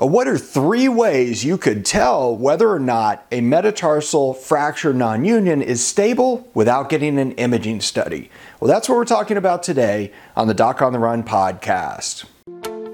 Uh, what are three ways you could tell whether or not a metatarsal fracture non-union is stable without getting an imaging study? Well, that's what we're talking about today on the Doc on the Run podcast.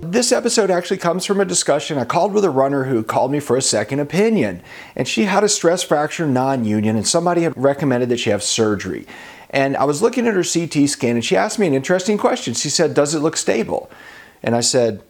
This episode actually comes from a discussion I called with a runner who called me for a second opinion. And she had a stress fracture non union, and somebody had recommended that she have surgery. And I was looking at her CT scan, and she asked me an interesting question. She said, Does it look stable? And I said,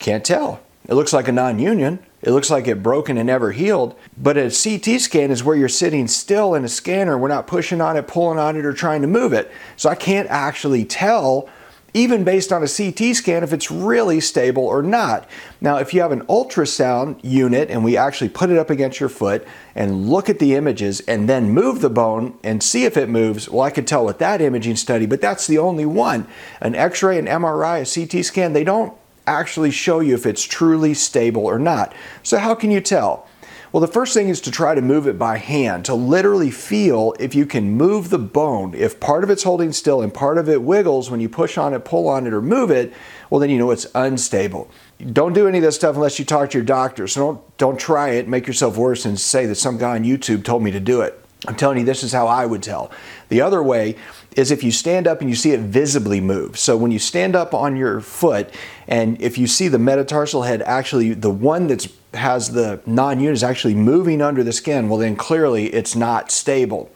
Can't tell. It looks like a non union. It looks like it broken and never healed. But a CT scan is where you're sitting still in a scanner. We're not pushing on it, pulling on it, or trying to move it. So I can't actually tell even based on a CT scan, if it's really stable or not. Now, if you have an ultrasound unit and we actually put it up against your foot and look at the images and then move the bone and see if it moves, well, I could tell with that imaging study, but that's the only one. An x ray, an MRI, a CT scan, they don't actually show you if it's truly stable or not. So, how can you tell? Well, the first thing is to try to move it by hand, to literally feel if you can move the bone. If part of it's holding still and part of it wiggles when you push on it, pull on it, or move it, well, then you know it's unstable. Don't do any of this stuff unless you talk to your doctor. So don't, don't try it, make yourself worse, and say that some guy on YouTube told me to do it. I'm telling you, this is how I would tell. The other way is if you stand up and you see it visibly move. So when you stand up on your foot and if you see the metatarsal head actually, the one that's has the non-union is actually moving under the skin, well then clearly it's not stable.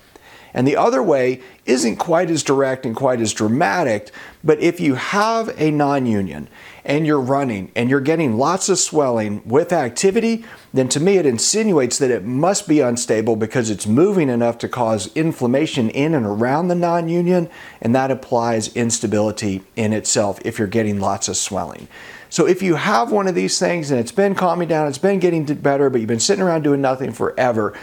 And the other way isn't quite as direct and quite as dramatic, but if you have a non union and you're running and you're getting lots of swelling with activity, then to me it insinuates that it must be unstable because it's moving enough to cause inflammation in and around the non union, and that implies instability in itself if you're getting lots of swelling. So if you have one of these things and it's been calming down, it's been getting better, but you've been sitting around doing nothing forever,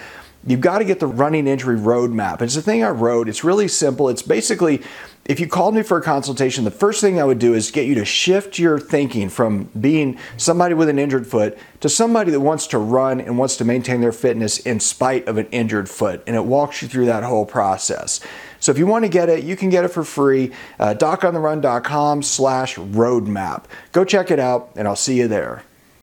you've got to get the running injury roadmap. It's a thing I wrote. It's really simple. It's basically if you called me for a consultation, the first thing I would do is get you to shift your thinking from being somebody with an injured foot to somebody that wants to run and wants to maintain their fitness in spite of an injured foot. And it walks you through that whole process. So if you want to get it, you can get it for free. Uh, docontherun.com slash roadmap. Go check it out, and I'll see you there.